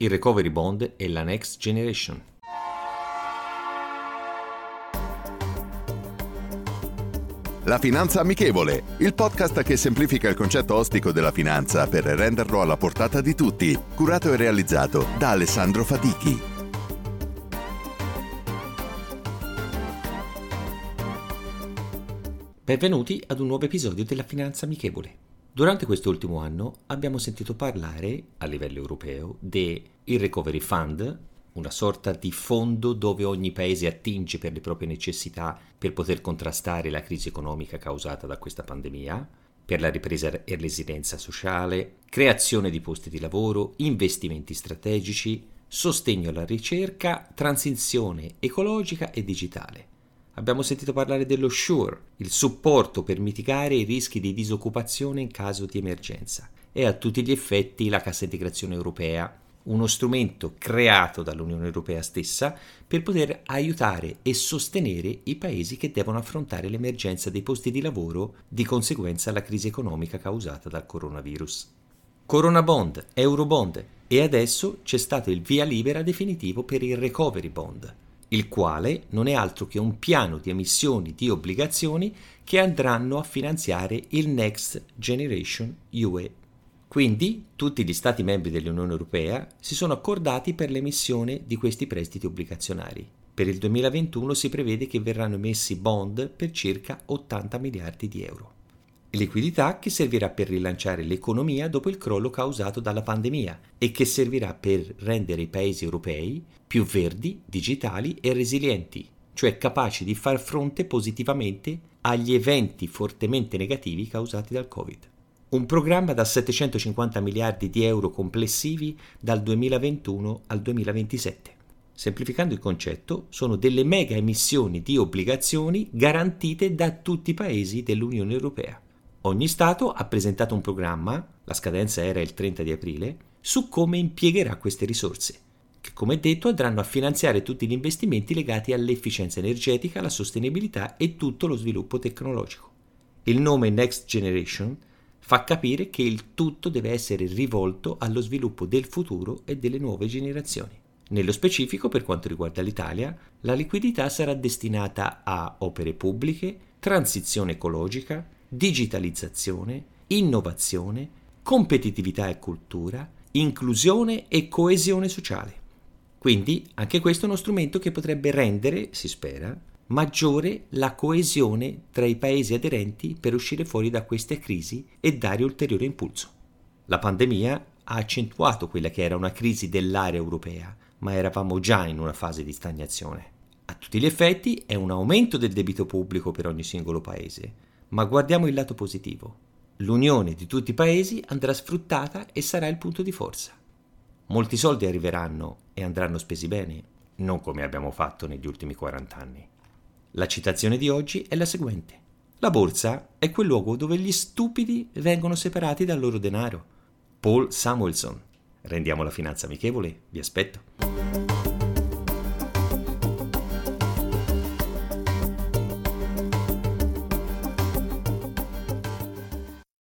Il recovery bond e la next generation. La Finanza Amichevole, il podcast che semplifica il concetto ostico della finanza per renderlo alla portata di tutti, curato e realizzato da Alessandro Fatichi. Benvenuti ad un nuovo episodio della Finanza Amichevole. Durante quest'ultimo anno abbiamo sentito parlare, a livello europeo, del Recovery Fund, una sorta di fondo dove ogni paese attinge per le proprie necessità per poter contrastare la crisi economica causata da questa pandemia, per la ripresa e resilienza sociale, creazione di posti di lavoro, investimenti strategici, sostegno alla ricerca, transizione ecologica e digitale. Abbiamo sentito parlare dello SURE, il supporto per mitigare i rischi di disoccupazione in caso di emergenza, e a tutti gli effetti la cassa integrazione europea, uno strumento creato dall'Unione Europea stessa per poter aiutare e sostenere i paesi che devono affrontare l'emergenza dei posti di lavoro di conseguenza alla crisi economica causata dal coronavirus. Corona Bond, Eurobond. E adesso c'è stato il via libera definitivo per il Recovery Bond, il quale non è altro che un piano di emissioni di obbligazioni che andranno a finanziare il Next Generation UE. Quindi tutti gli Stati membri dell'Unione Europea si sono accordati per l'emissione di questi prestiti obbligazionari. Per il 2021 si prevede che verranno emessi bond per circa 80 miliardi di euro. Liquidità che servirà per rilanciare l'economia dopo il crollo causato dalla pandemia e che servirà per rendere i paesi europei più verdi, digitali e resilienti, cioè capaci di far fronte positivamente agli eventi fortemente negativi causati dal Covid. Un programma da 750 miliardi di euro complessivi dal 2021 al 2027. Semplificando il concetto, sono delle mega emissioni di obbligazioni garantite da tutti i paesi dell'Unione Europea. Ogni Stato ha presentato un programma, la scadenza era il 30 di aprile, su come impiegherà queste risorse, che come detto andranno a finanziare tutti gli investimenti legati all'efficienza energetica, alla sostenibilità e tutto lo sviluppo tecnologico. Il nome Next Generation fa capire che il tutto deve essere rivolto allo sviluppo del futuro e delle nuove generazioni. Nello specifico, per quanto riguarda l'Italia, la liquidità sarà destinata a opere pubbliche, transizione ecologica, digitalizzazione, innovazione, competitività e cultura, inclusione e coesione sociale. Quindi anche questo è uno strumento che potrebbe rendere, si spera, maggiore la coesione tra i paesi aderenti per uscire fuori da queste crisi e dare ulteriore impulso. La pandemia ha accentuato quella che era una crisi dell'area europea, ma eravamo già in una fase di stagnazione. A tutti gli effetti è un aumento del debito pubblico per ogni singolo paese, ma guardiamo il lato positivo. L'unione di tutti i paesi andrà sfruttata e sarà il punto di forza. Molti soldi arriveranno e andranno spesi bene, non come abbiamo fatto negli ultimi 40 anni. La citazione di oggi è la seguente. La borsa è quel luogo dove gli stupidi vengono separati dal loro denaro. Paul Samuelson. Rendiamo la finanza amichevole, vi aspetto.